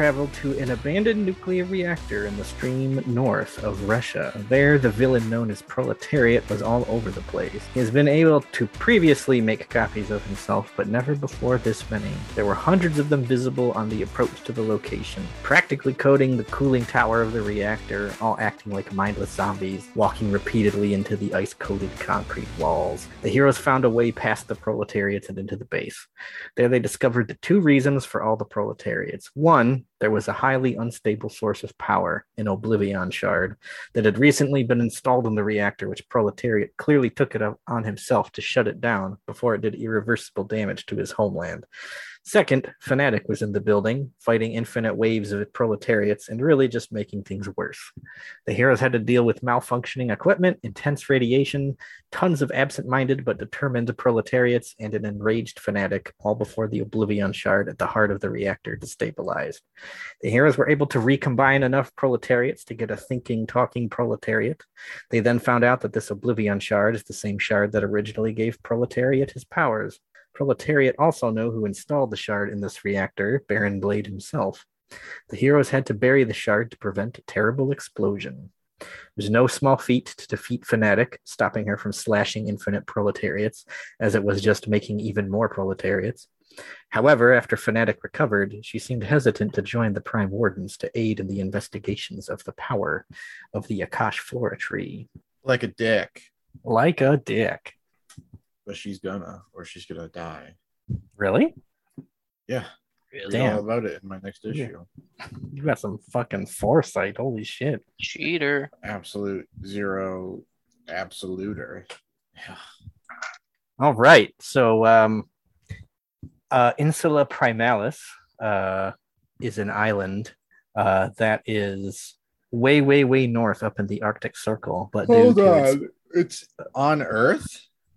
Travel to an abandoned nuclear reactor in the stream north of Russia. There, the villain known as Proletariat was all over the place. He has been able to previously make copies of himself, but never before this many. There were hundreds of them visible on the approach to the location, practically coating the cooling tower of the reactor, all acting like mindless zombies, walking repeatedly into the ice coated concrete walls. The heroes found a way past the proletariats and into the base. There, they discovered the two reasons for all the proletariats. One, there was a highly unstable source of power, an Oblivion shard, that had recently been installed in the reactor, which Proletariat clearly took it on himself to shut it down before it did irreversible damage to his homeland. Second, Fanatic was in the building, fighting infinite waves of proletariats and really just making things worse. The heroes had to deal with malfunctioning equipment, intense radiation, tons of absent minded but determined proletariats, and an enraged Fanatic, all before the Oblivion shard at the heart of the reactor destabilized. The heroes were able to recombine enough proletariats to get a thinking, talking proletariat. They then found out that this Oblivion shard is the same shard that originally gave Proletariat his powers. Proletariat also know who installed the shard in this reactor, Baron Blade himself. The heroes had to bury the shard to prevent a terrible explosion. It was no small feat to defeat Fanatic, stopping her from slashing infinite proletariats, as it was just making even more proletariats. However, after Fanatic recovered, she seemed hesitant to join the Prime Wardens to aid in the investigations of the power of the Akash Flora tree. Like a dick. Like a dick. But she's gonna, or she's gonna die. Really? Yeah. Really? Damn. all about it in my next Yeah. issue. You got some fucking foresight. Holy shit. Cheater. Absolute zero absoluter. Yeah. All right. So, um, uh, Insula Primalis uh, is an island uh, that is way, way, way north up in the Arctic Circle. But Hold to its, on. It's on Earth?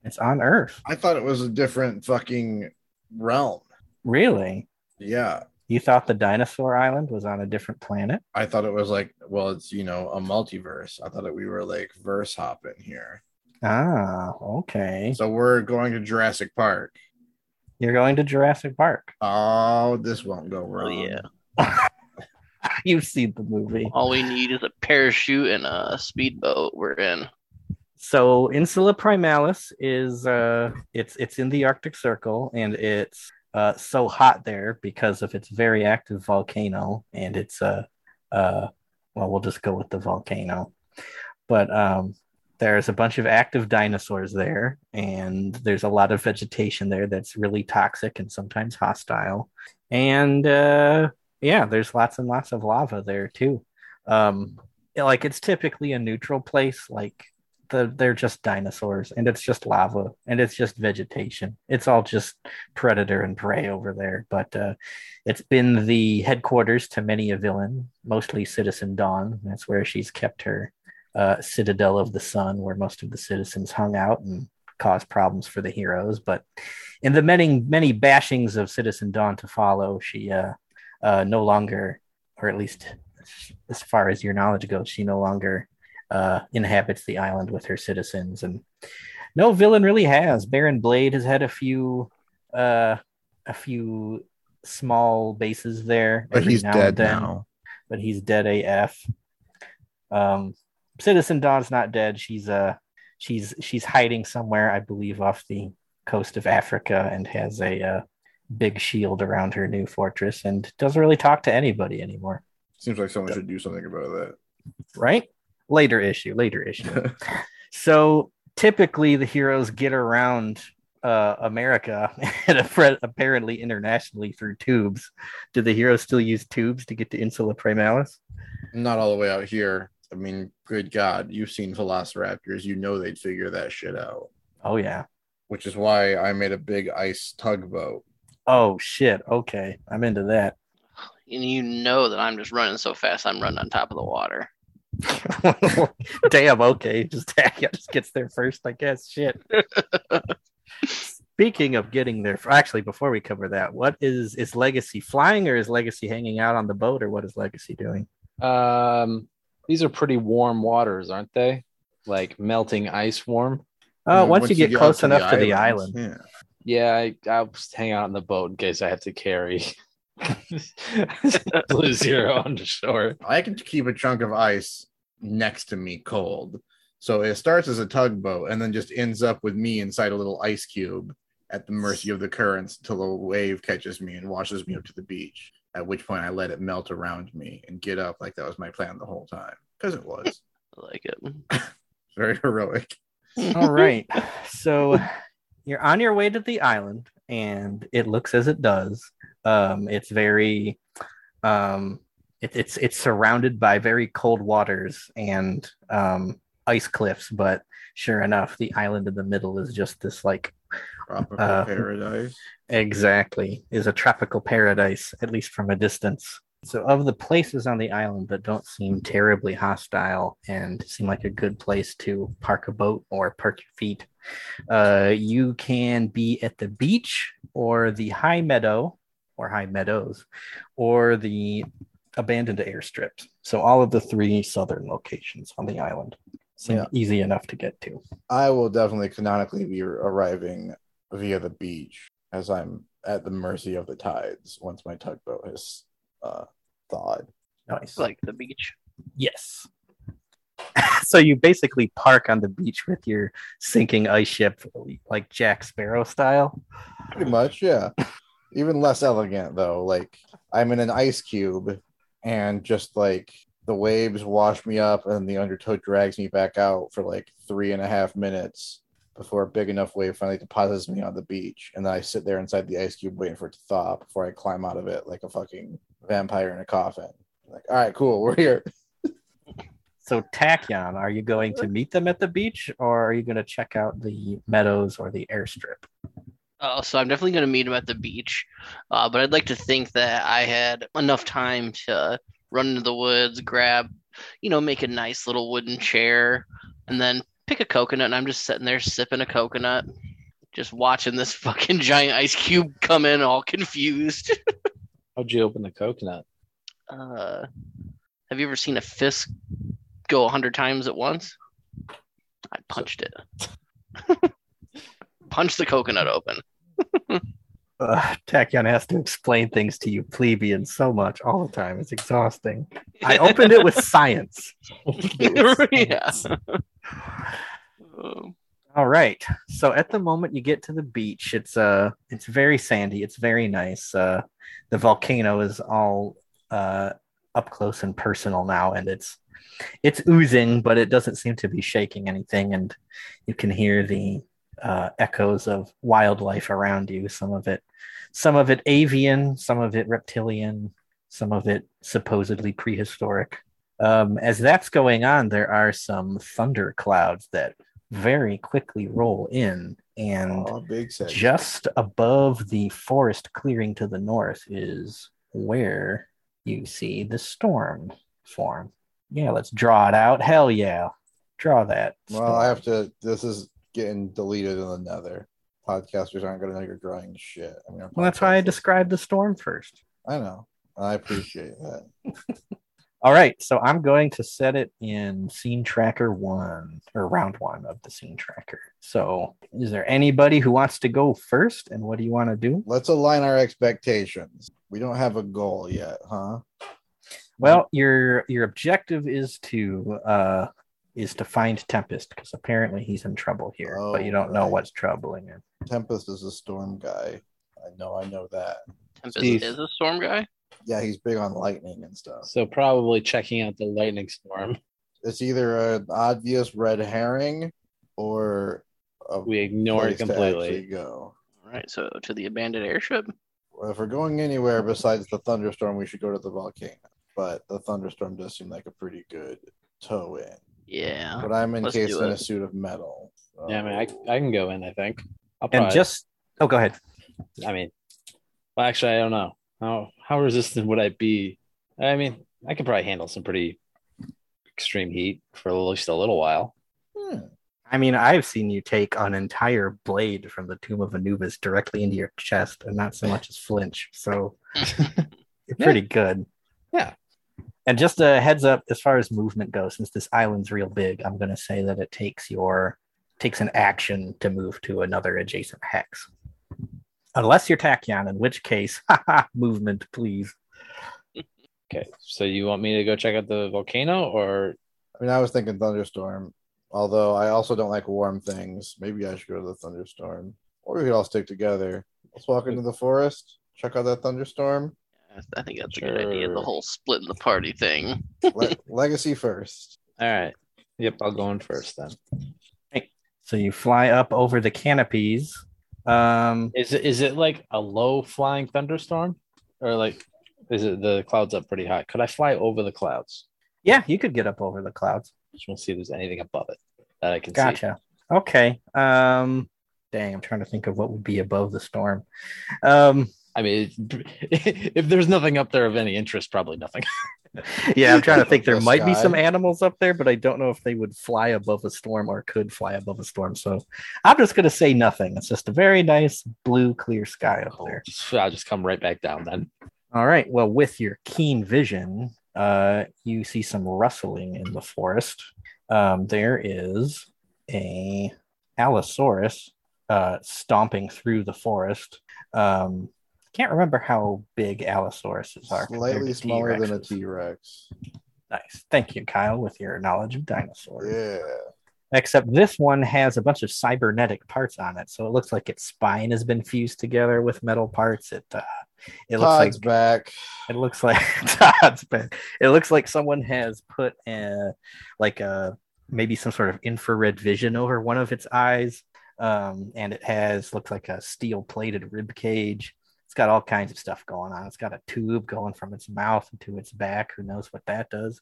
It's on Earth. I thought it was a different fucking realm. Really? Yeah. You thought the dinosaur island was on a different planet? I thought it was like, well, it's you know, a multiverse. I thought that we were like verse hopping here. Ah, okay. So we're going to Jurassic Park. You're going to Jurassic Park. Oh, this won't go Oh wrong. yeah. You've seen the movie. All we need is a parachute and a speedboat. We're in. So Insula Primalis is uh it's it's in the Arctic Circle and it's uh so hot there because of its very active volcano and it's uh uh well we'll just go with the volcano. But um there's a bunch of active dinosaurs there and there's a lot of vegetation there that's really toxic and sometimes hostile. And uh yeah, there's lots and lots of lava there too. Um like it's typically a neutral place like the, they're just dinosaurs and it's just lava and it's just vegetation. It's all just predator and prey over there. But uh, it's been the headquarters to many a villain, mostly Citizen Dawn. That's where she's kept her uh, Citadel of the Sun, where most of the citizens hung out and caused problems for the heroes. But in the many, many bashings of Citizen Dawn to follow, she uh, uh, no longer, or at least as far as your knowledge goes, she no longer uh, inhabits the island with her citizens. And no villain really has. Baron Blade has had a few, uh, a few small bases there, But he's now dead then, now. But he's dead AF. Um, Citizen Dawn's not dead. She's uh, she's she's hiding somewhere, I believe, off the coast of Africa, and has a uh, big shield around her new fortress, and doesn't really talk to anybody anymore. Seems like someone should do something about that. right? Later issue, later issue. so typically the heroes get around uh, America and appar- apparently internationally through tubes. Do the heroes still use tubes to get to Insula Primalis? Not all the way out here. I mean, good God, you've seen Velociraptors. You know they'd figure that shit out. Oh yeah. Which is why I made a big ice tugboat. Oh shit. Okay, I'm into that. And you know that I'm just running so fast, I'm running on top of the water. Damn. Okay, just just gets there first, I guess. Shit. Speaking of getting there, actually, before we cover that, what is is Legacy flying or is Legacy hanging out on the boat or what is Legacy doing? Um, these are pretty warm waters, aren't they? Like melting ice warm. Uh, And once, you get, out close to enough to the islands, island, Yeah. Yeah, I, I'll just hang out on the boat in case I have to carry Blue zero on the shore. I can keep a chunk of ice next to me cold. So it starts as a tugboat and then just ends up with me inside a little ice cube at the mercy of the currents until a wave catches me and washes me up to the beach. At which point I let it melt around me and get up like that was my plan the whole time. Because it was I like it. very heroic. All right. So you're on your way to the island, and it looks as it does. Um, it's very, um, it, it's it's surrounded by very cold waters and um, ice cliffs. But sure enough, the island in the middle is just this like Tropical Uh, paradise. exactly is a tropical paradise, at least from a distance. So, of the places on the island that don't seem terribly hostile and seem like a good place to park a boat or park your feet, uh, you can be at the beach or the high meadow or high meadows or the abandoned airstrip. So, all of the three southern locations on the island seem Yeah. easy enough to get to. I will definitely canonically be arriving via the beach as I'm at the mercy of the tides once my tugboat has uh, thawed. Nice. like the beach. Yes. so you basically park on the beach with your sinking ice ship, like Jack Sparrow style. Pretty much, yeah. Even less elegant though. Like I'm in an ice cube and just like the waves wash me up and the undertow drags me back out for like three and a half minutes before a big enough wave finally deposits me on the beach. And then I sit there inside the ice cube waiting for it to thaw before I climb out of it like a fucking vampire in a coffin. Like, all right, cool, we're here. So Tachyon, are you going to meet them at the beach, or are you going to check out the meadows or the airstrip? Uh, so I'm definitely going to meet him at the beach. Uh, but I'd like to think that I had enough time to run into the woods, grab, you know, make a nice little wooden chair, and then pick a coconut. And I'm just sitting there sipping a coconut, just watching this fucking giant ice cube come in all confused. How'd you open the coconut? Uh, have you ever seen a fist go a hundred times at once? I punched it. Punch the coconut open. Uh, Tachyon has to explain things to you plebeians so much all the time. It's exhausting. I opened it with science. yeah. All right. So at the moment you get to the beach, it's uh it's very sandy, it's very nice. Uh the volcano is all uh up close and personal now and it's it's oozing, but it doesn't seem to be shaking anything and you can hear the uh echoes of wildlife around you, some of it some of it avian, some of it reptilian, some of it supposedly prehistoric. Um, as that's going on, there are some thunder clouds that very quickly roll in, and Oh, just above the forest clearing to the north is where you see the storm form. Yeah, let's draw it out. Hell yeah. Draw that. Well, I have to. This is getting deleted in the nether. Podcasters aren't going to know you're drawing shit. I mean, Well, that's why I described the storm first. I know. I appreciate that. All right, so I'm going to set it in scene tracker one or round one of the scene tracker. So, is there anybody who wants to go first? And what do you want to do? Let's align our expectations. We don't have a goal yet, huh? Well, your your objective is to uh is to find Tempest because apparently he's in trouble here, but you Oh, don't know oh, what's troubling him. Tempest is a storm guy. I know. I know that. Tempest Steve. is a storm guy. Yeah, he's big on lightning and stuff. So probably checking out the lightning storm. It's either an obvious red herring or a We ignore place it to completely. actually go. All right, so to the abandoned airship. Well, if we're going anywhere besides the thunderstorm, we should go to the volcano. But the thunderstorm does seem like a pretty good toe in. Yeah. But I'm encased in a suit of metal. Yeah, I mean, I, I can go in. I think. I'll And just oh, go ahead. I mean, well, actually, I don't know how how resistant would I be. I mean, I could probably handle some pretty extreme heat for at least a little while. Hmm. I mean, I've seen you take an entire blade from the tomb of Anubis directly into your chest and not so much as flinch. So you're Yeah. pretty good. Yeah. And just a heads up, as far as movement goes, since this island's real big, I'm going to say that it takes your takes an action to move to another adjacent hex. Unless you're Tachyon, in which case, movement, please. Okay, so you want me to go check out the volcano, or I mean, I was thinking thunderstorm, although I also don't like warm things. Maybe I should go to the thunderstorm, or we could all stick together. Let's walk into the forest, check out that thunderstorm. I think that's a good idea. The Sure. whole splitting the party thing. Le- legacy first. all right? Yep, I'll go in first then. So you fly up over the canopies. Um, Is it is it like a low flying thunderstorm, or like is it the clouds up pretty high? Could I fly over the clouds? yeah, you could get up over the clouds. Just want to see if there's anything above it that I can see. Gotcha. Okay. Um, dang, I'm trying to think of what would be above the storm. Um, I mean, if there's nothing up there of any interest, probably nothing. yeah, I'm trying to think. There The might be some animals up there, but I don't know if they would fly above a storm or could fly above a storm. So I'm just going to say nothing. It's just a very nice blue, clear sky up there. Just- I'll just come right back down then. All right. Well, with your keen vision, uh, you see some rustling in the forest. Um, there is a Allosaurus uh, stomping through the forest. Um, can't remember how big Allosauruses are. Slightly smaller than a T-Rexes. T Rex. Nice. Thank you, Kyle, with your knowledge of dinosaurs. Yeah. Except this one has a bunch of cybernetic parts on it, so it looks like its spine has been fused together with metal parts. It uh, it looks like Todd's back. it looks like Todd's back. It looks like someone has put a like a maybe some sort of infrared vision over one of its eyes. Um, and it has looks like a steel plated rib cage. It's got all kinds of stuff going on. It's got a tube going from its mouth into its back. Who knows what that does?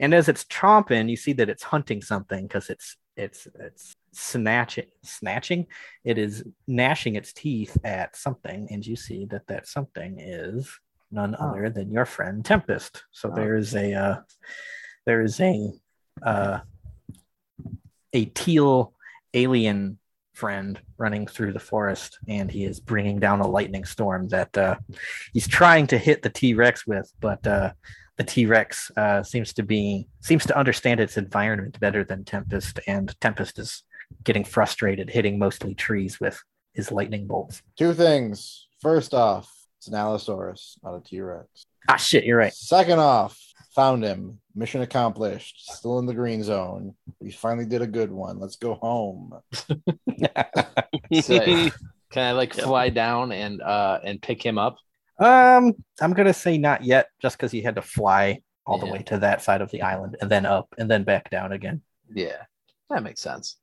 And as it's chomping, you see that it's hunting something because it's it's it's snatching snatching. It is gnashing its teeth at something, and you see that that something is none Oh. other than your friend Tempest. So Oh. there is a uh, there is a uh, a teal alien friend running through the forest, and he is bringing down a lightning storm that uh, he's trying to hit the T Rex with, but uh, the T Rex uh, seems to be seems to understand its environment better than Tempest, and Tempest is getting frustrated, hitting mostly trees with his lightning bolts. Two things. First off, it's an Allosaurus, not a T Rex. Ah, shit, you're right. Second off, found him. Mission accomplished. Still in the green zone. We finally did a good one. Let's go home. So, can I like Yep. fly down and uh and pick him up? Um, I'm gonna say not yet, just because he had to fly all the way to that side of the island and then up and then back down again. Yeah, that makes sense.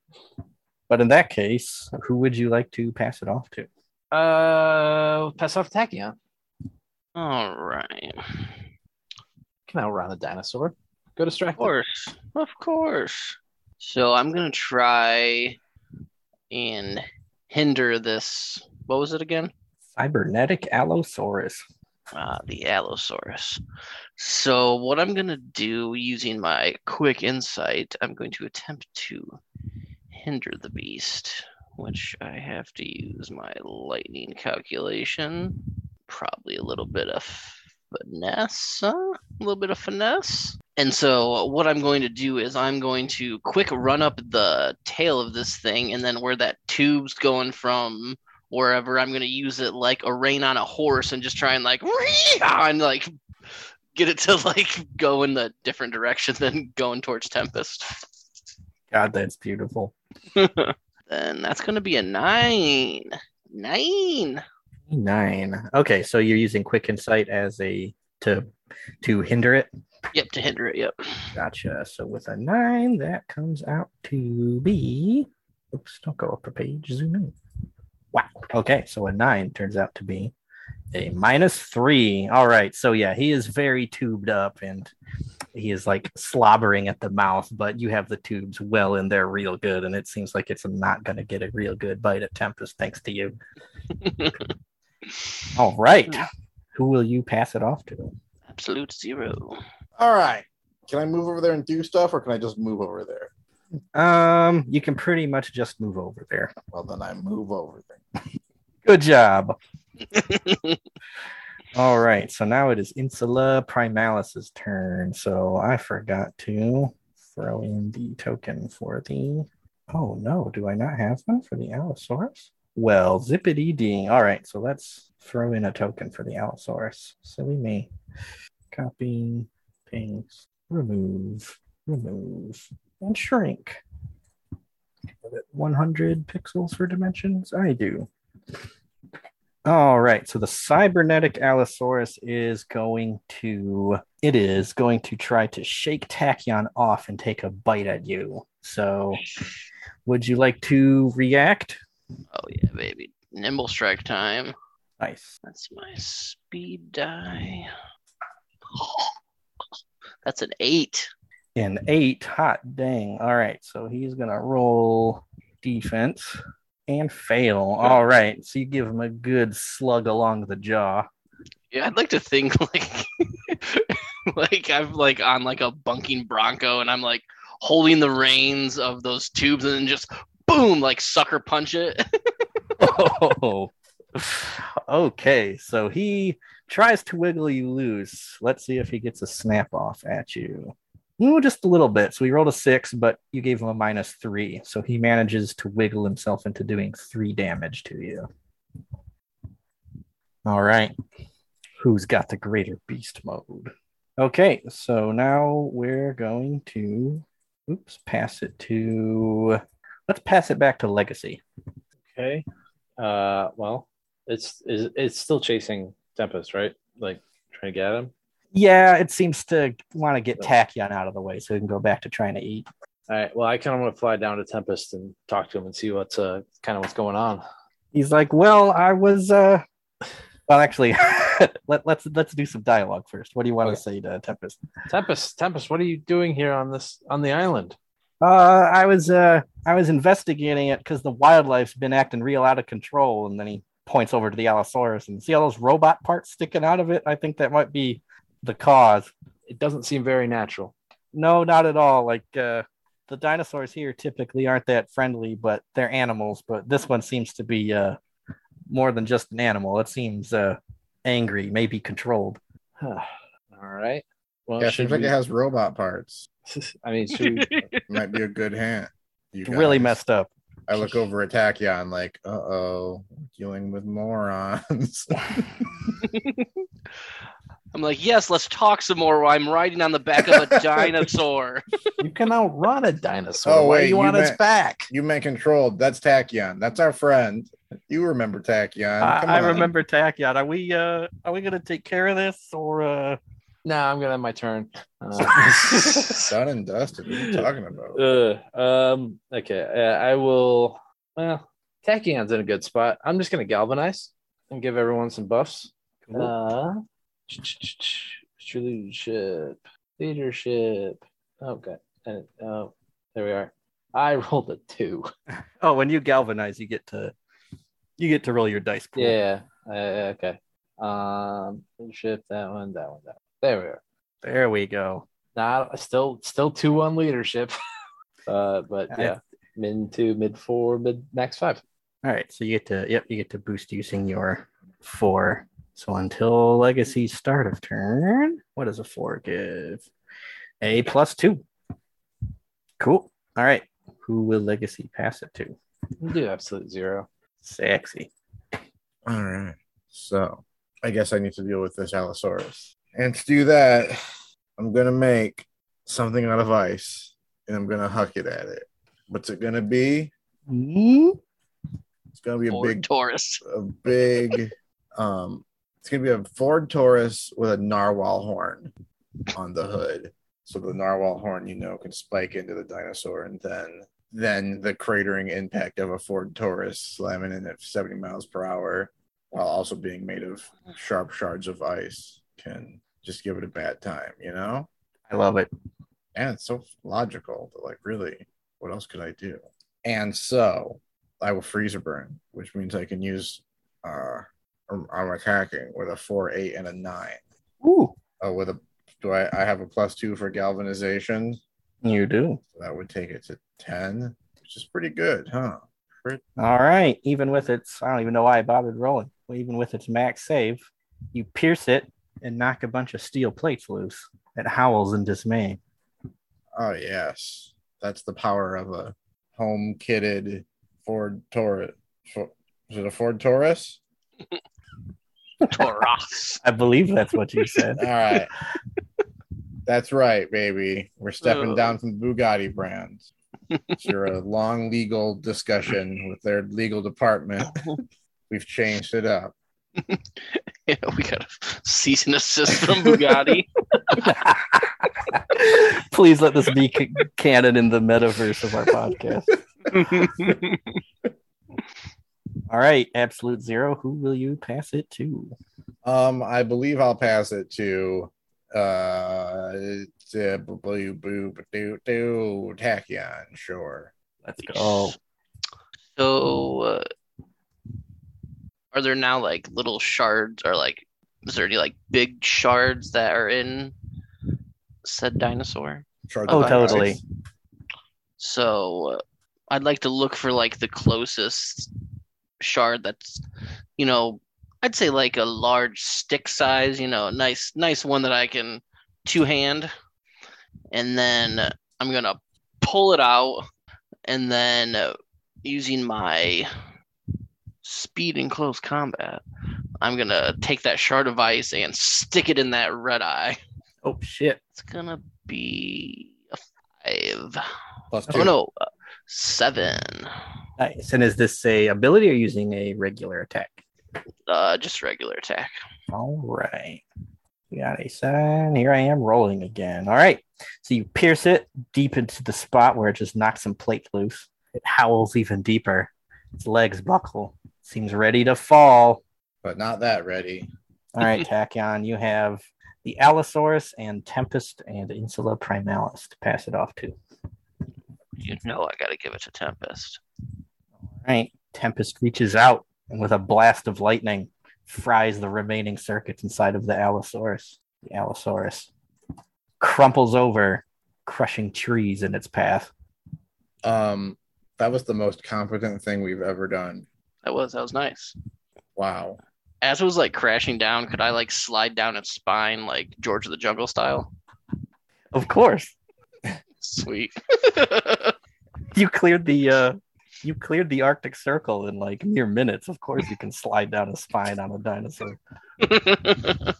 But in that case, who would you like to pass it off to? Uh, pass off Tachyon. All right. Can outrun the dinosaur. Go distract Of course. Of course. So I'm gonna try and hinder this. What was it again? Cybernetic Allosaurus. Uh, the Allosaurus. So what I'm gonna do using my quick insight, I'm going to attempt to hinder the beast, which I have to use my lightning calculation. Probably a little bit of finesse, huh? A little bit of finesse. And so what I'm going to do is I'm going to quick run up the tail of this thing, and then where that tube's going from wherever, I'm going to use it like a rein on a horse and just try and like and like get it to like go in the different direction than going towards Tempest. God, that's beautiful. Then that's going to be a nine. Nine. Nine. Okay, so you're using quick insight as a to to hinder it. Yep, to hinder it. Yep. Gotcha. So with a nine, that comes out to be. Oops, don't go up a page. Zoom in. Wow. Okay, so a nine turns out to be a minus three. All right. So yeah, he is very tubed up and he is like slobbering at the mouth, but you have the tubes well in there real good, and it seems like it's not going to get a real good bite at Tempest thanks to you. All right. Who will you pass it off to? Absolute zero. All right. Can I move over there and do stuff, or can I just move over there? Um, you can pretty much just move over there. Well, then I move over there. Good job. All right, so now it is Insula Primalis's turn. So I forgot to throw in the token for the. Oh no, do I not have one for the Allosaurus? Well, zippity dee. All right, so let's throw in a token for the Allosaurus. Silly me. Copy, paste, remove, remove, and shrink. Give it 100 pixels for dimensions. I do. All right, so the cybernetic Allosaurus is going to it is going to try to shake Tachyon off and take a bite at you. So, would you like to react? Oh yeah, baby. Nimble strike time. Nice. That's my speed die. That's an eight. An eight. Hot dang. All right, so he's gonna roll defense and fail. All right, so you give him a good slug along the jaw. Yeah, I'd like to think like like I'm like on like a bunking bronco and I'm like holding the reins of those tubes and then just boom like sucker punch it. Oh, okay. So he tries to wiggle you loose. Let's see if he gets a snap off at you. Ooh, just a little bit. So he rolled a six, but you gave him a minus three. So he manages to wiggle himself into doing three damage to you. All right. Who's got the greater beast mode? Okay, so now we're going to oops, pass it to let's pass it back to legacy. Okay. Uh, well, it's is it's still chasing Tempest, right? Like trying to get him. Yeah, it seems to want to get Tachyon out of the way so he can go back to trying to eat. All right. Well, I kind of want to fly down to Tempest and talk to him and see what's uh kind of what's going on. He's like, "Well, I was uh well actually let, let's let's do some dialogue first. What do you want Okay. to say to Tempest? Tempest, Tempest, what are you doing here on this on the island? Uh I was uh I was investigating it because the wildlife's been acting real out of control and then he points over to the Allosaurus and see all those robot parts sticking out of it? I think that might be the cause. It doesn't seem very natural. No, not at all. Like uh, the dinosaurs here typically aren't that friendly, but they're animals. But this one seems to be uh, more than just an animal. It seems uh, angry, maybe controlled. All right. Well, Yeah, should seems like it has robot parts. I mean, should Might be a good hint. You It's really messed up. I look over at Tachyon like, uh oh, dealing with morons. I'm like, yes, let's talk some more while I'm riding on the back of a dinosaur. you can outrun a dinosaur. Oh, Why are wait, you, you on its meant- back? you meant controlled. That's Tachyon. That's our friend. You remember Tachyon. I, I on. remember Tachyon. Are we uh, are we gonna take care of this or uh? No, I'm gonna have my turn. Uh, Done and dusted. What are you talking about? uh, um. Okay. Uh, I will. Well, Tachyon's in a good spot. I'm just gonna galvanize and give everyone some buffs. Uh, leadership, leadership. Okay. And oh, there we are. I rolled a two. oh, when you galvanize, you get to you get to roll your dice pool. Yeah. Uh, okay. Um, leadership. That one. That one. That one. There we are. There we go. Not still still two one leadership. uh, but I- yeah, mid two, mid four, mid max five. All right, so you get to yep, you get to boost using your four. So until legacy start of turn, what does a four give? A plus two. Cool. All right. Who will legacy pass it to? We'll do absolute zero. Sexy. All right. So I guess I need to deal with this Allosaurus. And to do that, I'm gonna make something out of ice and I'm gonna huck it at it. What's it gonna be? Mm, It's gonna be a Ford big Taurus. a big um it's gonna be a Ford Taurus with a narwhal horn on the hood. So the narwhal horn, you know, can spike into the dinosaur and then then the cratering impact of a Ford Taurus slamming in at 70 miles per hour while also being made of sharp shards of ice can just give it a bad time, you know? I love it. And it's so logical, but like really, what else could I do? And so I will freezer burn, which means I can use uh I'm attacking with a four, eight, and a nine. Ooh, Oh, with a do I I have a plus two for galvanization? you do. So that would take it to ten, which is pretty good, huh? All right. Even with its, I don't even know why I bothered rolling. Well, even with its max save, you pierce it and knock a bunch of steel plates loose. It howls in dismay. Oh yes. That's the power of a home kitted Ford Taurus Is it a Ford Taurus? Taurus. I believe that's what you said. All right. That's right, baby. We're stepping Oh. down from the Bugatti brands. After a uh, long legal discussion with their legal department, we've changed it up. Yeah, we got a cease and assist from Bugatti. Please let this be c- canon in the metaverse of our podcast. All right, Absolute Zero. Who will you pass it to? Um, I believe I'll pass it to uh it's, boo boo boo doo doo Tachyon, sure. Let's go. So, uh, are there now like little shards, or like, is there any like big shards that are in said dinosaur? Shards Oh, totally. ice. So, uh, I'd like to look for like the closest shard that's, you know, I'd say like a large stick size, you know, nice, nice one that I can two hand, and then I'm gonna pull it out, and then uh, using my speed in close combat, I'm gonna take that shard of ice and stick it in that red eye. Oh shit! It's gonna be a five. Plus two. Oh no, uh, seven. Nice. And is this a ability or using a regular attack? Uh, just regular attack. All right. We got a seven. Here I am rolling again. All right. So you pierce it deep into the spot where it just knocks some plate loose. It howls even deeper. Its legs buckle. Seems ready to fall. But not that ready. All right, Tachyon, you have the Allosaurus and Tempest and Insula Primalis to pass it off to. You know I gotta give it to Tempest. All right. Tempest reaches out and with a blast of lightning fries the remaining circuits inside of the Allosaurus. The Allosaurus crumples over, crushing trees in its path. Um that was the most competent thing we've ever done. That was that was nice. Wow. As it was like crashing down, could I like slide down its spine like George of the Jungle style? Of course. Sweet. You cleared the uh you cleared the Arctic Circle in like mere minutes. Of course you can slide down a spine on a dinosaur.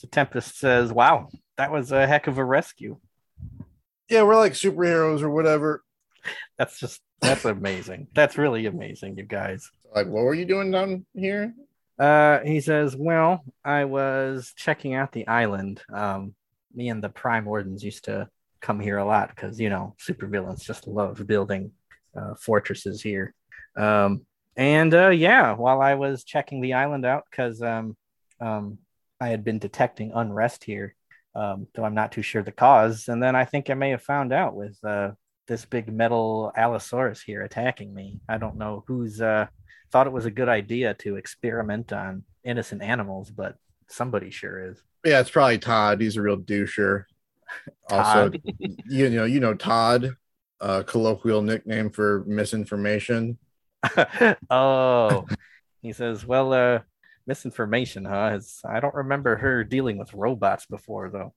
So Tempest says, Wow, that was a heck of a rescue. Yeah, we're like superheroes or whatever. That's just that's amazing. That's really amazing, you guys. Like, what were you doing down here? Uh, he says, "Well, I was checking out the island. Um, me and the Prime Wardens used to come here a lot because you know supervillains just love building uh, fortresses here. Um, and uh, yeah, while I was checking the island out, because um, um, I had been detecting unrest here, um, though I'm not too sure the cause. And then I think I may have found out with uh, this big metal Allosaurus here attacking me. I don't know who's uh." thought it was a good idea to experiment on innocent animals, but somebody sure is. Yeah, it's probably Todd. He's a real doucher. Also, you know, you know Todd, uh, colloquial nickname for misinformation. oh, he says, well, uh, misinformation, huh? It's, I don't remember her dealing with robots before, though.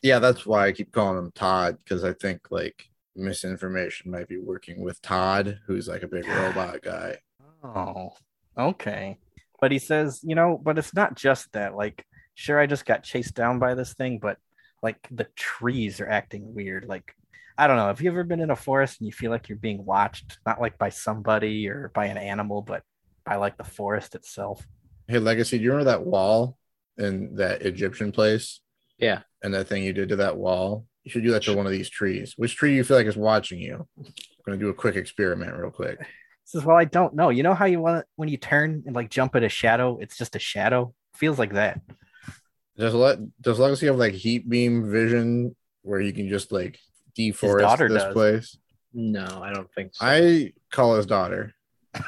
Yeah, that's why I keep calling him Todd because I think like misinformation might be working with Todd, who's like a big robot guy. Oh, okay. But he says, you know, but it's not just that. Like, sure, I just got chased down by this thing, but like the trees are acting weird. Like, I don't know. Have you ever been in a forest and you feel like you're being watched, not like by somebody or by an animal, but by like the forest itself? Hey, Legacy, do you remember that wall in that Egyptian place? Yeah. And that thing you did to that wall? You should do that to one of these trees. Which tree do you feel like is watching you? I'm gonna do a quick experiment real quick. He says, well, I don't know. You know how you want when you turn and like jump at a shadow, it's just a shadow. Feels like that. Does let does Legacy have like heat beam vision where you can just like deforest daughter this does. place? No, I don't think so. I call his daughter.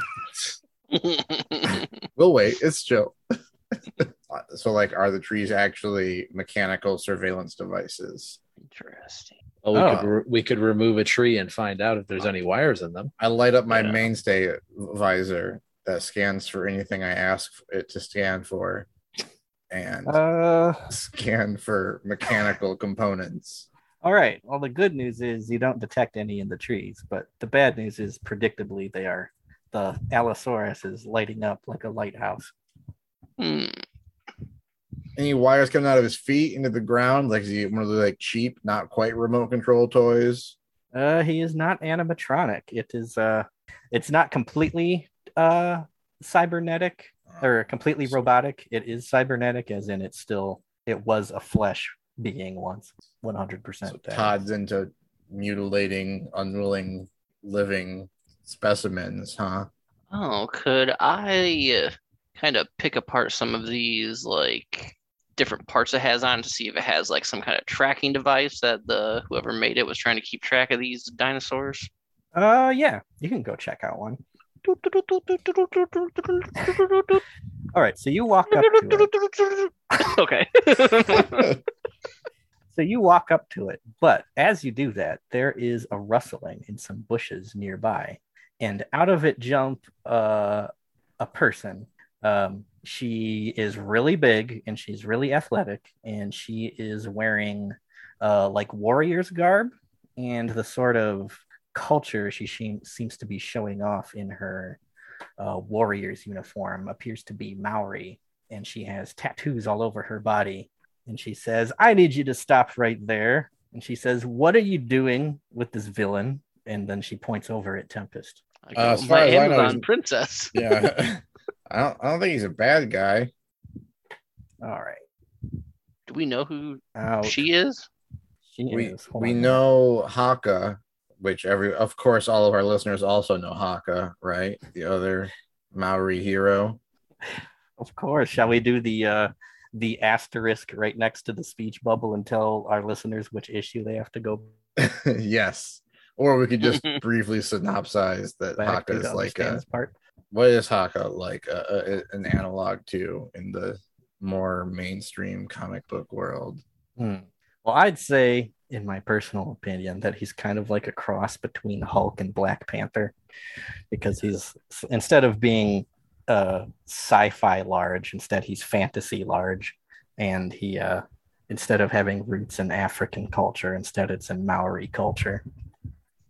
We'll wait. It's chill. so, like, are the trees actually mechanical surveillance devices? Interesting. well, we, Oh. could re- we could remove a tree and find out if there's any wires in them. I light up my Yeah. mainstay visor that scans for anything I ask it to scan for, and Uh, scan for mechanical components. all right. Well, the good news is you don't detect any in the trees, but the bad news is predictably they are the Allosaurus is lighting up like a lighthouse. Hmm. Any wires coming out of his feet into the ground? Like is he one of the like cheap, not quite remote control toys? Uh, he is not animatronic. It is uh, it's not completely uh cybernetic or completely robotic. It is cybernetic, as in it's still it was a flesh being once, one hundred So percent. Todd's into mutilating, unwilling, living specimens, huh? Oh, could I uh, kind of pick apart some of these like different parts it has on to see if it has like some kind of tracking device that the whoever made it was trying to keep track of these dinosaurs? Uh, yeah, you can go check out one. All right, so you walk up to it. Okay. So you walk up to it, but as you do that, there is a rustling in some bushes nearby, and out of it jump uh, a person. Um, she is really big and she's really athletic, and she is wearing uh, like warrior's garb and the sort of culture she she- seems to be showing off in her uh, warrior's uniform appears to be Maori, and she has tattoos all over her body and she says, I need you to stop right there. And she says, What are you doing with this villain? And then she points over at Tempest. I Uh, as far my as I know, princess. Yeah. I don't I don't think he's a bad guy. All right. Do we know who Out she is? she We is. Hold we on. know Haka, which every of course all of our listeners also know Haka, right? The other Maori hero. Of course. Shall we do the uh the asterisk right next to the speech bubble and tell our listeners which issue they have to go yes. Or we could just briefly synopsize that back Haka is like understand a part? What is Haka like a, a, an analog to in the more mainstream comic book world? Hmm. Well, I'd say, in my personal opinion, that he's kind of like a cross between Hulk and Black Panther, because he's instead of being uh, sci-fi large, instead he's fantasy large, and he uh, instead of having roots in African culture, instead it's in Maori culture.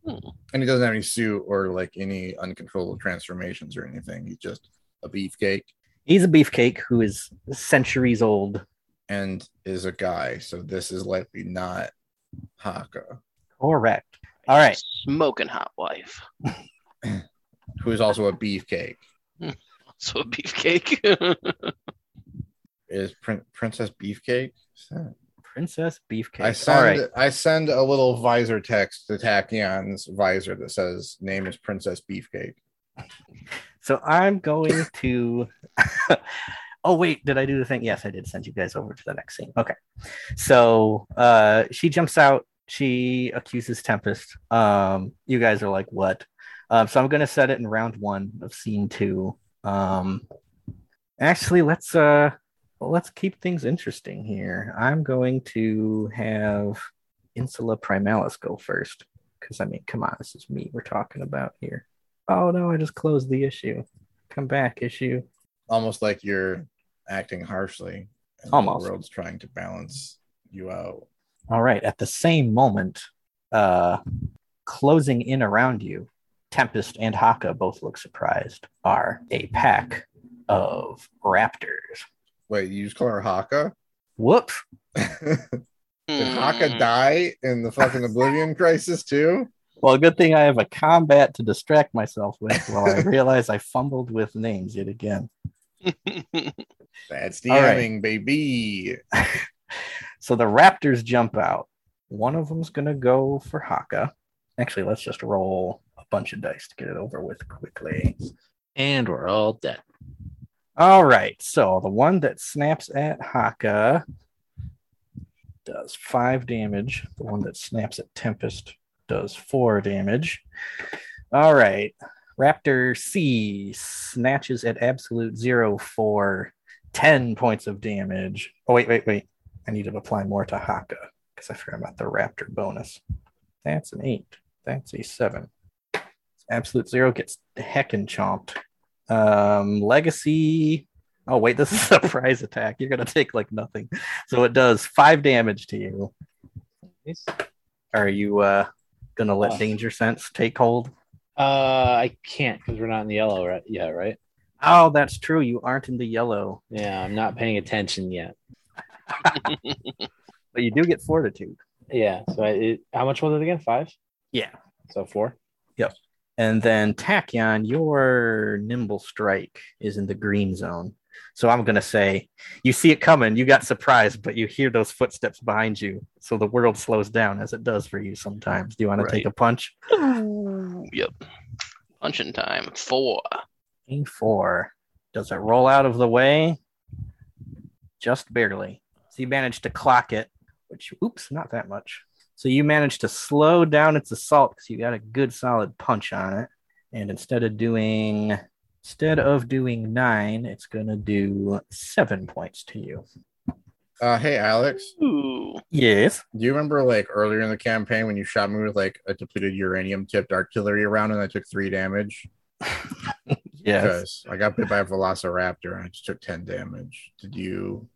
Hmm. And he doesn't have any suit or like any uncontrollable transformations or anything. He's just a beefcake He's a beefcake who is centuries old. and is a guy. So this is likely not Haka, Correct. All right. Smoking hot wife. who is also a beefcake. So a beefcake. Is Prin- Princess Beefcake? Is that- Princess Beefcake. I send right. I send a little visor text to Tachyon's visor that says name is Princess Beefcake. So I'm going to. oh wait, did I do the thing? Yes, I did send you guys over to the next scene. Okay, so uh, she jumps out. She accuses Tempest. Um, you guys are like, what? Um, so I'm going to set it in round one of scene two. Um, actually, let's uh, let's keep things interesting here. I'm going to have Insula Primalis go first because I mean, come on, this is me we're talking about here. Oh no, I just closed the issue. Come back, issue. Almost like you're acting harshly. And Almost. The world's trying to balance you out. All right. At the same moment, uh, closing in around you, Tempest and Haka both look surprised. Are a pack of raptors. Wait, you just call her Haka? Whoops. Did Haka Hmm. die in the fucking Oblivion Crisis too? Well, good thing I have a combat to distract myself with while I realize I fumbled with names yet again. That's All right. DMing, baby. So the raptors jump out. One of them's gonna go for Haka. Actually, let's just roll a bunch of dice to get it over with quickly. And we're all dead. All right. So the one that snaps at Haka does five damage. The one that snaps at Tempest does four damage. All right. Raptor C snatches at absolute zero for 10 points of damage. Oh, wait, wait, wait. I need to apply more to Haka because I forgot about the Raptor bonus. That's an eight. That's a seven. Absolute zero gets heckin' chomped. Um, legacy. Oh wait, this is a surprise attack. You're gonna take like nothing. So it does five damage to you. Are you uh gonna let Oh. danger sense take hold? Uh, I can't because we're not in the yellow right yet, right? Oh, that's true. You aren't in the yellow, Yeah, I'm not paying attention yet. but you do get fortitude. Yeah. So I, it, how much was it again? Five. Yeah. So four. And then Tachyon, your nimble strike is in the green zone. So I'm gonna say you see it coming, you got surprised, but you hear those footsteps behind you. So the world slows down as it does for you sometimes. Do you want to take a punch? yep. Punching time. Four. A four. Does it roll out of the way? Just barely. So you managed to clock it, which oops, not that much. So you managed to slow down its assault because you got a good solid punch on it. And instead of doing instead of doing nine, it's gonna do seven points to you. Uh, hey, Alex. Ooh. Yes. Do you remember like earlier in the campaign when you shot me with like a depleted uranium tipped artillery round and I took three damage? Yes. Because I got bit by a velociraptor and I just took 10 damage. Did you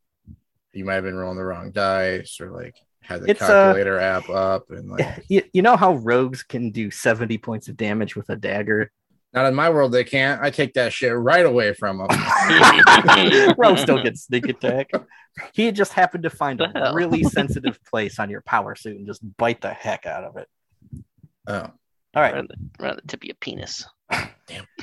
you might have been rolling the wrong dice or like had the It's, uh, calculator app up and like You, you know how rogues can do 70 points of damage with a dagger? not in my world they can't. I take that shit right away from them. Rogue still gets sneak attack. He just happened to find a really sensitive place on your power suit and just bite the heck out of it. oh. All right. Right on the, right on the tip of your penis. Damn.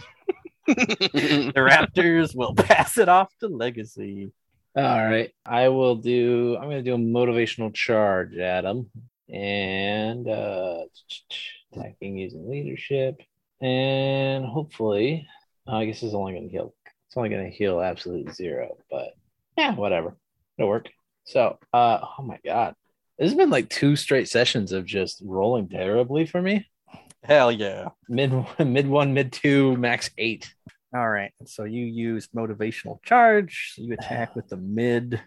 The Raptors will pass it off to Legacy. All right. I will do. I'm going to do a motivational charge Adam. and uh, attacking using leadership, and hopefully, uh, I guess it's only going to heal. It's only going to heal absolute zero, but yeah, whatever. It'll work. So, uh, oh my god, this has been like two straight sessions of just rolling terribly for me. Hell yeah. Mid, mid one, mid two, max eight. All right. So you used motivational charge. So you attack with the mid.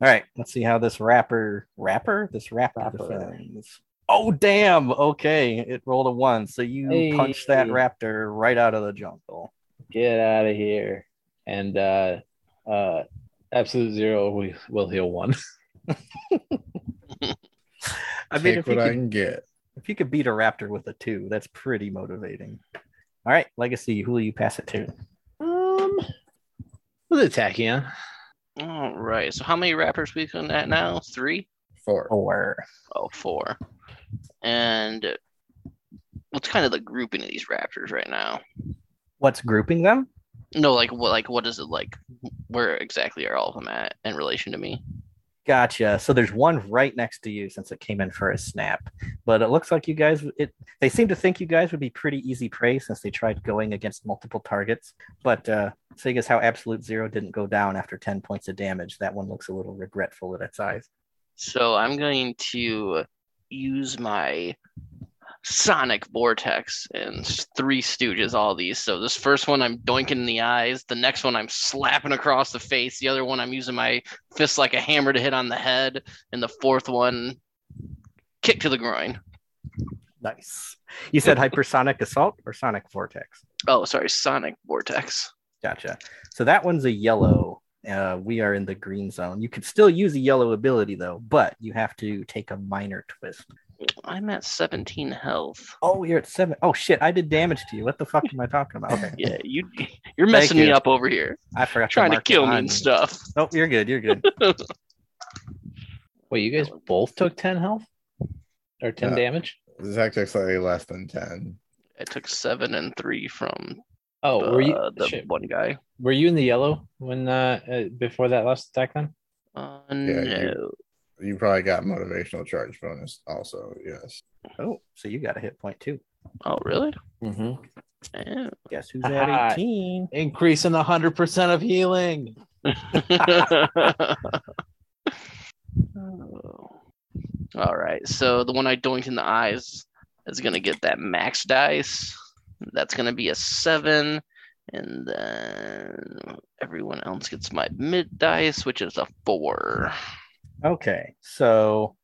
All right. Let's see how this rapper, rapper, this rapper, Rapper. defends. Oh, damn. Okay. It rolled a one. So you punch that raptor right out of the jungle. Get out of here. And uh uh absolute zero we will heal one. I mean, Take if you, what I could, can get. if you could beat a raptor with a two, that's pretty motivating. All right. Legacy, who will you pass it to? Um with a tachyon. All right. So how many rappers we looking at now? Three? Four. Or Oh, four. And what's kind of the grouping of these raptors right now? what's grouping them? No, like what? Like what is it like? Where exactly are all of them at in relation to me? Gotcha. So there's one right next to you since it came in for a snap. But it looks like you guys it they seem to think you guys would be pretty easy prey since they tried going against multiple targets. But uh seeing as how absolute zero didn't go down after 10 points of damage, that one looks a little regretful at its eyes. So I'm going to use my sonic vortex and three stooges all these so this first one i'm doinking in the eyes the next one i'm slapping across the face the other one i'm using my fist like a hammer to hit on the head and the fourth one kick to the groin Nice. You said hypersonic assault or sonic vortex? oh sorry sonic vortex Gotcha. So that one's a yellow. Uh, we are in the green zone. You could still use a yellow ability though, but you have to take a minor twist. I'm at 17 health Oh, you're at seven. Oh shit! I did damage to you. What the fuck am I talking about? Okay, yeah you you're messing me you. up over here I forgot trying to mark it kill me and stuff Nope, you're good. You're good. Wait, you guys both took 10 health? Or 10 Yeah. damage? Zach took slightly less than 10. i took seven and three from Oh, were you uh, the shit. one guy were you in the yellow when uh, uh before that last attack then? uh, Yeah, no. you- You probably got motivational charge bonus also, yes. Oh, so you got a hit point too. oh really Mm-hmm. Yeah. Guess who's at 18? Increasing 100% of healing. Oh. All right. So the one I doinked in the eyes is gonna get that max dice. That's gonna be a seven, and then everyone else gets my mid dice, which is a four. Okay, so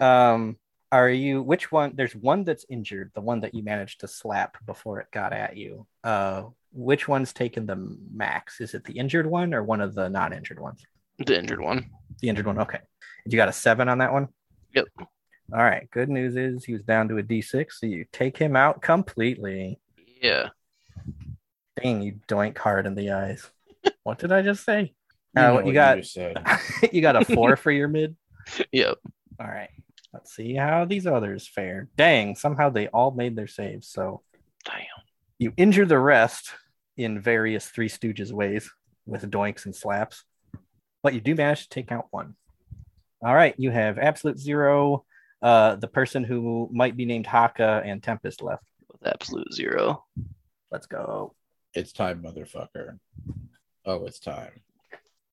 um, are you? Which one? There's one that's injured, the one that you managed to slap before it got at you. Uh, which one's taken the max? Is it the injured one or one of the non-injured ones? The injured one. The injured one. Okay, you got a seven on that one. Yep. All right. Good news is he was down to a D6, so you take him out completely. Yeah. Dang, you doink hard in the eyes. what did I just say? You Uh, know what you what got? just said. you got a four for your mid. Yep. All right. Let's see how these others fare. Dang, somehow they all made their saves. So Damn. you injure the rest in various Three Stooges ways with doinks and slaps, but you do manage to take out one. All right, you have absolute zero. Uh, the person who might be named Haka and Tempest left. With absolute zero. Let's go. It's time, motherfucker. Oh, it's time.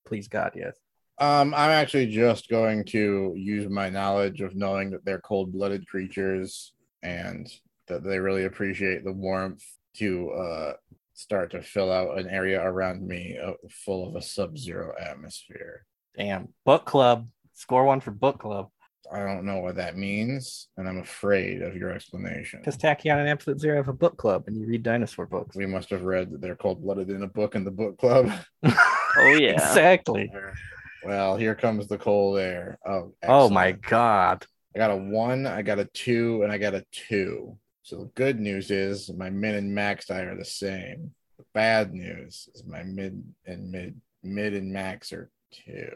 Please God, yes. Um, I'm actually just going to use my knowledge of knowing that they're cold-blooded creatures and that they really appreciate the warmth to uh start to fill out an area around me uh, full of a sub-zero atmosphere. Damn. Book club. Score one for book club. I don't know what that means, and I'm afraid of your explanation. Because Tachyon and Absolute Zero have a book club and you read dinosaur books. We must have read that they're cold-blooded in a book in the book club. Oh yeah. exactly. Well, here comes the cold air. Oh, Oh my. God. I got a one, I got a two, and I got a two. So the good news is my min and max die are the same. The bad news is my mid and mid mid and max are two.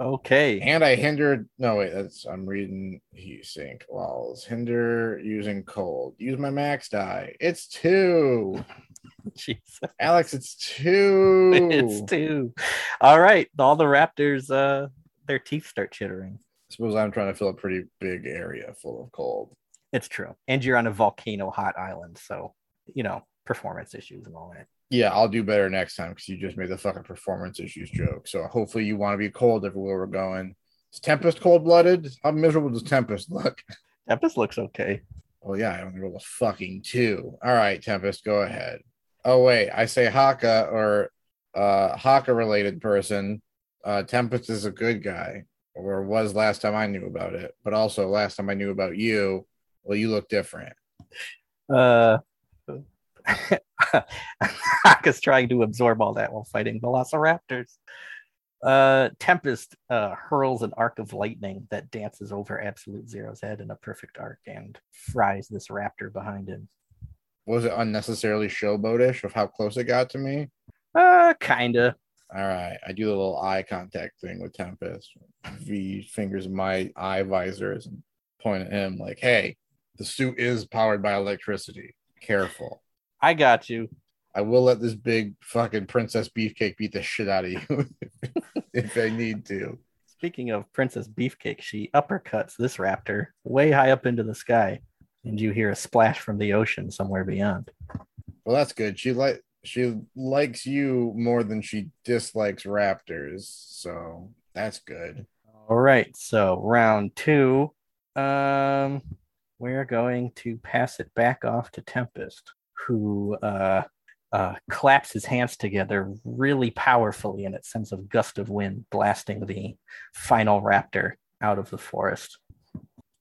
Okay. And I hindered no wait, that's I'm reading heat sink walls. Hinder using cold. Use my max die. It's two. Jesus. Alex, it's two. It's two. All right. All the raptors, uh, their teeth start chittering. I suppose I'm trying to fill a pretty big area full of cold. It's true. And you're on a volcano hot island. So, you know, performance issues and all that. Yeah, I'll do better next time because you just made the fucking performance issues joke. So hopefully you want to be cold everywhere we're going. Is Tempest cold blooded? How miserable does Tempest look? Tempest looks okay. Oh yeah, I only rolled a fucking two. All right, Tempest, go ahead. Oh wait, I say Haka or uh Haka related person. Uh Tempest is a good guy, or was last time I knew about it. But also last time I knew about you, well, you look different. Uh, Haka's trying to absorb all that while fighting velociraptors. Uh, Tempest uh, hurls an arc of lightning that dances over Absolute Zero's head in a perfect arc and fries this raptor behind him. Was it unnecessarily showboatish of how close it got to me? Uh, kinda. All right, I do the little eye contact thing with Tempest. V fingers in my eye visors and point at him like, "Hey, the suit is powered by electricity. Careful. I got you. I will let this big fucking princess beefcake beat the shit out of you if I need to." Speaking of Princess Beefcake, she uppercuts this raptor way high up into the sky, and you hear a splash from the ocean somewhere beyond. Well, that's good. She like she likes you more than she dislikes raptors, so that's good. All right, so round two. Um, we're going to pass it back off to Tempest, who uh, uh, claps his hands together really powerfully, and it sends a gust of wind blasting the final raptor out of the forest.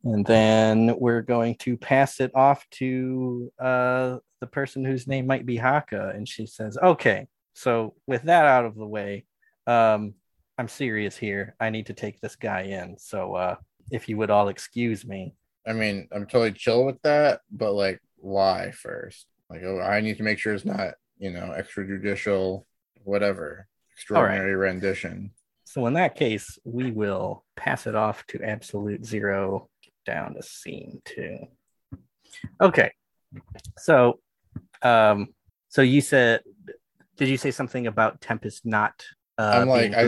And then we're going to pass it off to uh, the person whose name might be Haka, and she says, "Okay, so with that out of the way, um, I'm serious here. I need to take this guy in. So uh if you would all excuse me. I mean, I'm totally chill with that, but like, why first? Like, oh, I need to make sure it's not, you know, extrajudicial, whatever, extraordinary rendition. So in that case, we will pass it off to absolute zero down to scene two. Okay. So um so you said did you say something about Tempest not uh I'm like, I-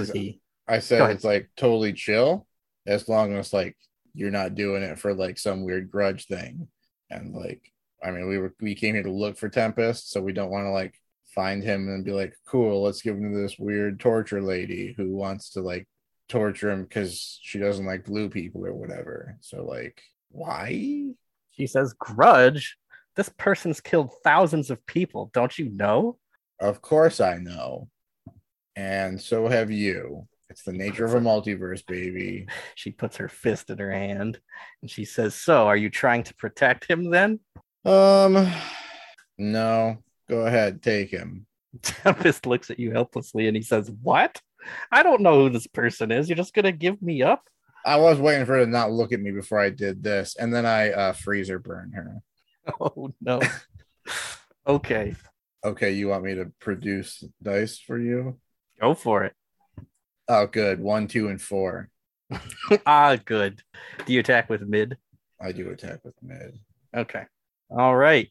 I said it's like totally chill, as long as like you're not doing it for like some weird grudge thing. And like, I mean, we were we came here to look for Tempest, so we don't want to like find him and be like, cool, let's give him to this weird torture lady who wants to like torture him because she doesn't like blue people or whatever. So like, why? She says, Grudge? This person's killed thousands of people, don't you know? Of course I know. And so have you. It's the nature of a multiverse, baby. She puts her fist in her hand and she says, So, are you trying to protect him then? Um, no. Go ahead, take him. Tempest looks at you helplessly and he says, What? I don't know who this person is. You're just going to give me up? I was waiting for her to not look at me before I did this, and then I uh, freezer burn her. Oh, no. Okay, Okay, you want me to produce dice for you? go for it. Oh, good. One, two, and four. ah, good. Do you attack with mid? I do attack with mid. Okay. All right.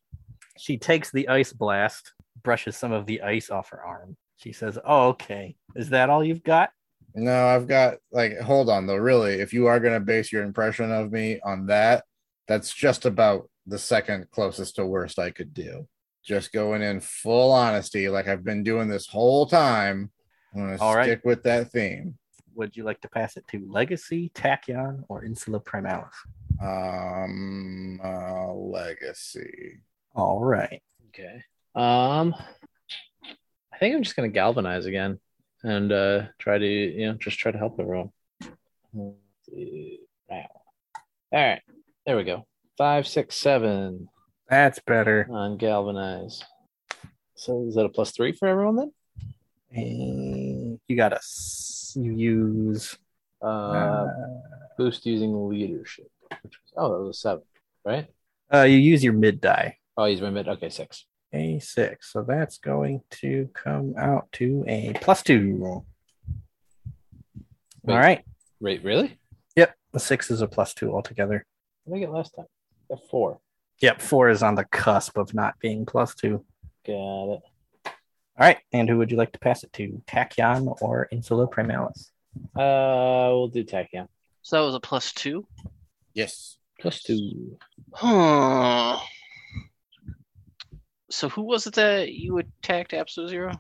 She takes the ice blast, brushes some of the ice off her arm. She says, Oh, okay. Is that all you've got? No, I've got like hold on though. Really, if you are gonna base your impression of me on that, that's just about the second closest to worst I could do. Just going in full honesty, like I've been doing this whole time. I'm gonna All right. stick with that theme. Would you like to pass it to Legacy, Tachyon, or Insula Primalis? Um, uh, legacy. All right. Okay. Um, I think I'm just gonna galvanize again and uh try to you know just try to help everyone. Let's see. Wow. All right, there we go. Five, six, seven That's better. on galvanize. So is that a plus three for everyone then? And you got a. s- You use. Uh, Uh, boost using leadership. Which was, oh, that was a seven, right? uh, you use your mid die. Oh, use my mid. Okay, six. A six. So that's going to come out to a plus two. Wait. All right. Wait, really? Yep. The six is a plus two altogether. What did I get last time? Got four. Yep. Four is on the cusp of not being plus two. Got it. All right. And who would you like to pass it to? Tachyon or Insula Primalis? Uh, we'll do tachyon. So that was a plus two. Yes. Plus two. Huh. So who was it that you attacked Absolute Zero?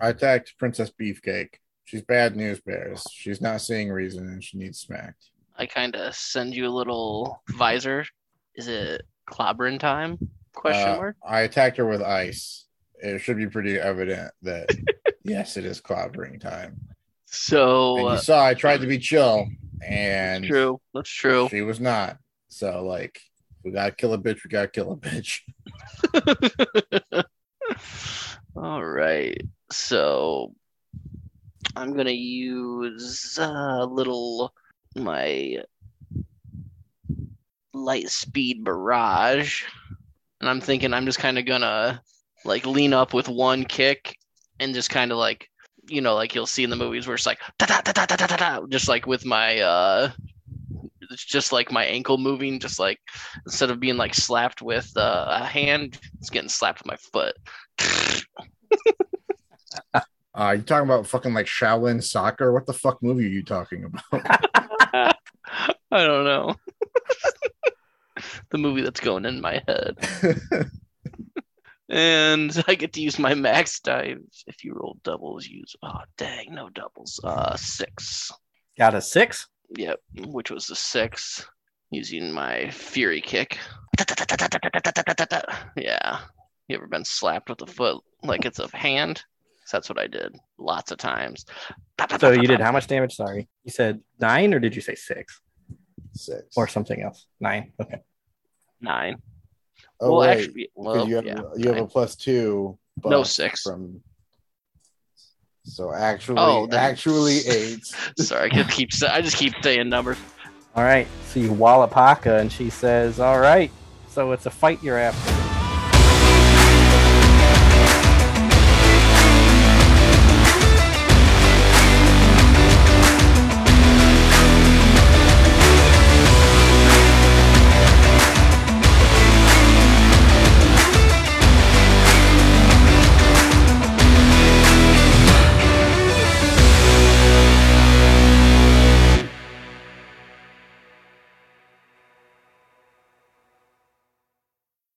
I attacked Princess Beefcake. She's bad news bears. She's not seeing reason and she needs smacked. I kind of send you a little visor. Is it clobbering time? Question Uh, mark. I attacked her with ice. It should be pretty evident that yes, it is clobbering time. So And uh, you saw I tried to be chill, and true. That's true. she was not. So like, we gotta kill a bitch. We gotta kill a bitch. All right. So I'm gonna use a little my light speed barrage, and I'm thinking I'm just kind of gonna like lean up with one kick and just kind of like you know like you'll see in the movies where it's like da da da da da da da just like with my uh it's just like my ankle moving just like instead of being like slapped with uh, a hand it's getting slapped with my foot Uh, you talking about fucking like Shaolin soccer? What the fuck movie are you talking about? I don't know. the movie that's going in my head. And I get to use my max dive. If you roll doubles, use oh dang, no doubles. Uh six. Got a six. Yep, which was the six. Using my fury kick. Yeah. You ever been slapped with a foot like it's a hand? 'Cause That's what I did lots of times. So you did how much damage? Sorry. You said nine, or did you say six Six. or something else? Nine. Okay. nine. Oh, well, right. actually, 'cause well, you have yeah, you have a nine. plus two. No six. from. So actually, Oh, then- actually eight. Sorry, I could keep. sa- I just keep saying numbers. All right. So you wallop Haka, and she says, "All right. So it's a fight you're after."